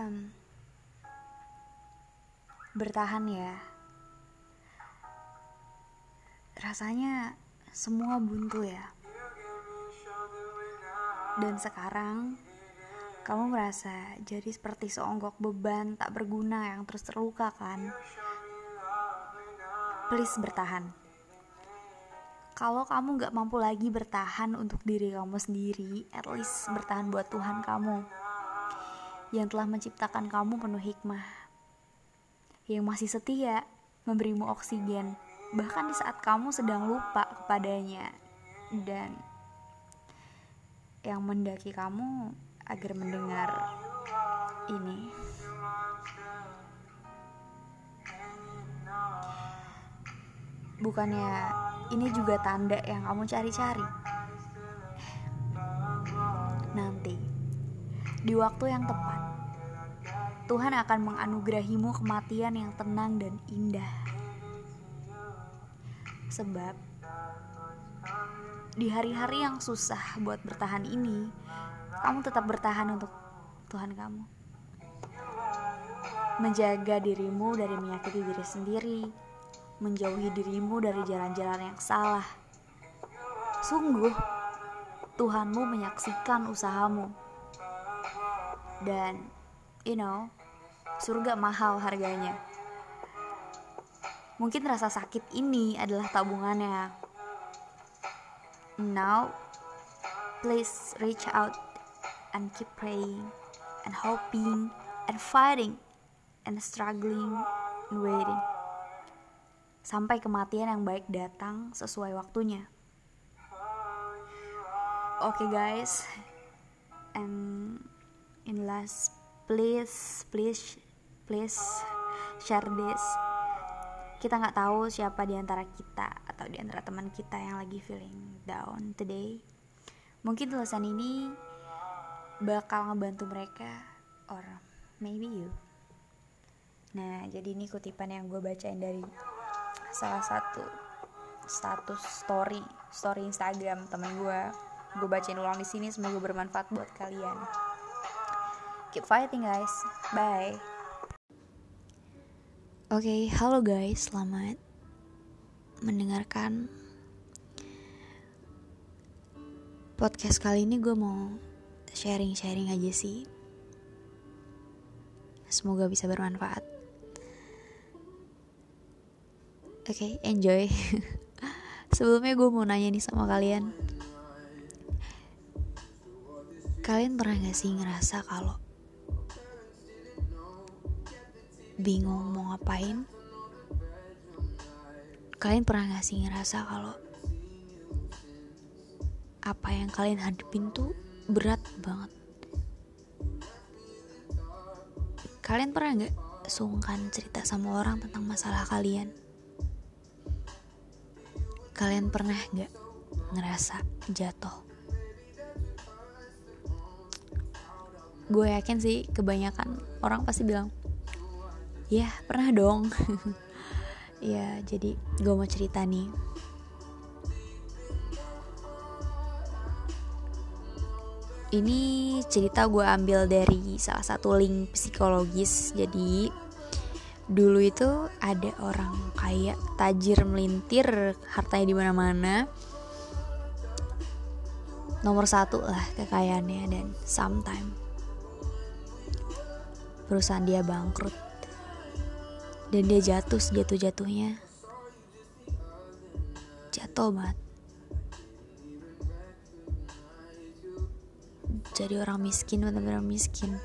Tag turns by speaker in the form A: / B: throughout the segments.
A: Em, bertahan ya. Rasanya semua buntu ya. Dan sekarang kamu merasa jadi seperti seonggok beban tak berguna yang terus terluka kan? Please bertahan. Kalau kamu gak mampu lagi bertahan untuk diri kamu sendiri, at least bertahan buat Tuhan kamu yang telah menciptakan kamu penuh hikmah, yang masih setia memberimu oksigen, bahkan di saat kamu sedang lupa kepadanya, dan yang mendaki kamu agar mendengar ini. Bukannya ini juga tanda yang kamu cari-cari. Di waktu yang tepat, Tuhan akan menganugerahimu kematian yang tenang dan indah. Sebab di hari-hari yang susah buat bertahan ini, kamu tetap bertahan untuk Tuhan kamu. Menjaga dirimu dari menyakiti diri sendiri, menjauhi dirimu dari jalan-jalan yang salah. Sungguh, Tuhanmu menyaksikan usahamu. Dan, you know, surga mahal harganya. Mungkin rasa sakit ini adalah tabungannya. Now, please reach out and keep praying and hoping and fighting and struggling and waiting. Sampai kematian yang baik datang sesuai waktunya. Oke okay guys, and in last, please, please, please share this. Kita nggak tahu siapa di antara kita atau di antara teman kita yang lagi feeling down today. Mungkin tulisan ini bakal ngebantu mereka or maybe you. Nah, jadi ini kutipan yang gue bacain dari salah satu status story story Instagram temen gue. Gue bacain ulang di sini semoga bermanfaat buat kalian. Keep fighting guys. Bye. Oke, okay, halo guys, selamat mendengarkan podcast kali ini gue mau sharing-sharing aja sih. Semoga bisa bermanfaat. Oke, okay, enjoy. Sebelumnya gue mau nanya nih sama kalian. Kalian pernah gak sih ngerasa kalau bingung mau ngapain? Kalian pernah gak sih ngerasa kalau apa yang kalian hadapin tuh berat banget? Kalian pernah gak sungkan cerita sama orang tentang masalah kalian? Kalian pernah gak ngerasa jatuh? Gue yakin sih kebanyakan orang pasti bilang ya pernah dong. Ya jadi gue mau cerita nih. Ini cerita gue ambil dari salah satu link psikologis. Jadi dulu itu ada orang kaya tajir melintir hartanya di mana-mana. Nomor satu lah kekayaannya dan sometime perusahaan dia bangkrut dan dia jatuh sejatuh-jatuhnya. Jatuh banget. Jadi orang miskin benar-benar miskin.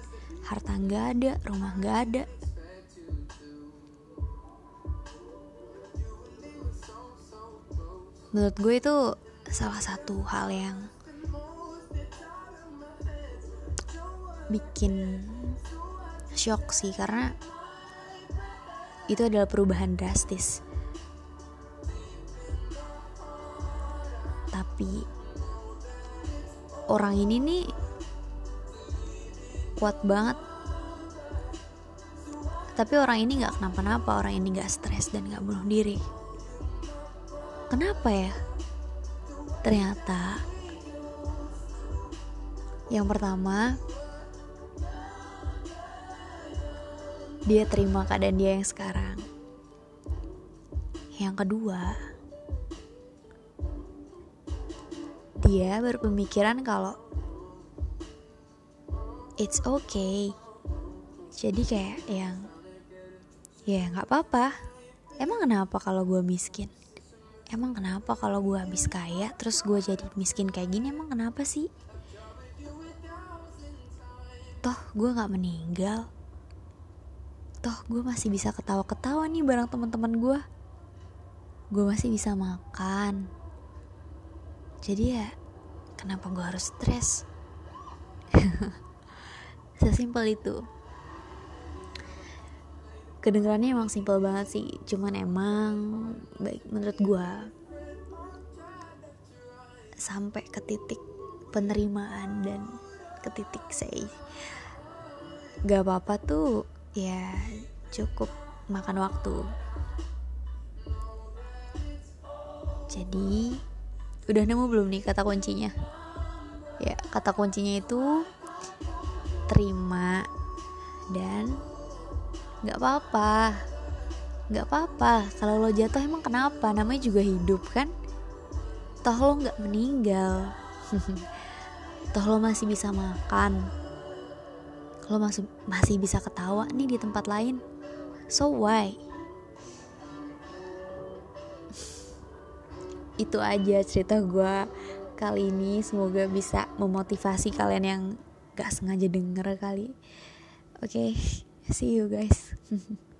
A: Harta nggak ada rumah nggak ada. Menurut gue itu salah satu hal yang bikin shock sih karena itu adalah perubahan drastis. Tapi orang ini nih kuat banget. Tapi orang ini nggak kenapa-napa, orang ini nggak stres dan nggak bunuh diri. Kenapa ya? Ternyata yang pertama dia terima keadaan dia yang sekarang. Yang kedua dia berpemikiran kalau it's okay. Jadi kayak yang ya nggak apa-apa. Emang kenapa kalau gue miskin? Emang kenapa kalau gue habis kaya terus gue jadi miskin kayak gini? Emang kenapa sih? Toh gue nggak meninggal toh gue masih bisa ketawa-ketawa nih bareng teman-teman gue gue masih bisa makan. Jadi ya kenapa gue harus stres? Sesimpel itu. Kedengarannya emang simpel banget sih cuman emang baik menurut gue sampai ke titik penerimaan dan ke titik saya gak apa-apa tuh ya cukup makan waktu. Jadi udah nemu belum nih kata kuncinya? Ya kata kuncinya itu terima dan nggak apa-apa. Nggak apa-apa kalau lo jatuh emang kenapa? Namanya juga hidup kan? Toh lo nggak meninggal. Toh lo masih bisa makan lo masih masih bisa ketawa nih di tempat lain so why itu aja cerita gue kali ini semoga bisa memotivasi kalian yang gak sengaja denger kali oke okay. See you guys.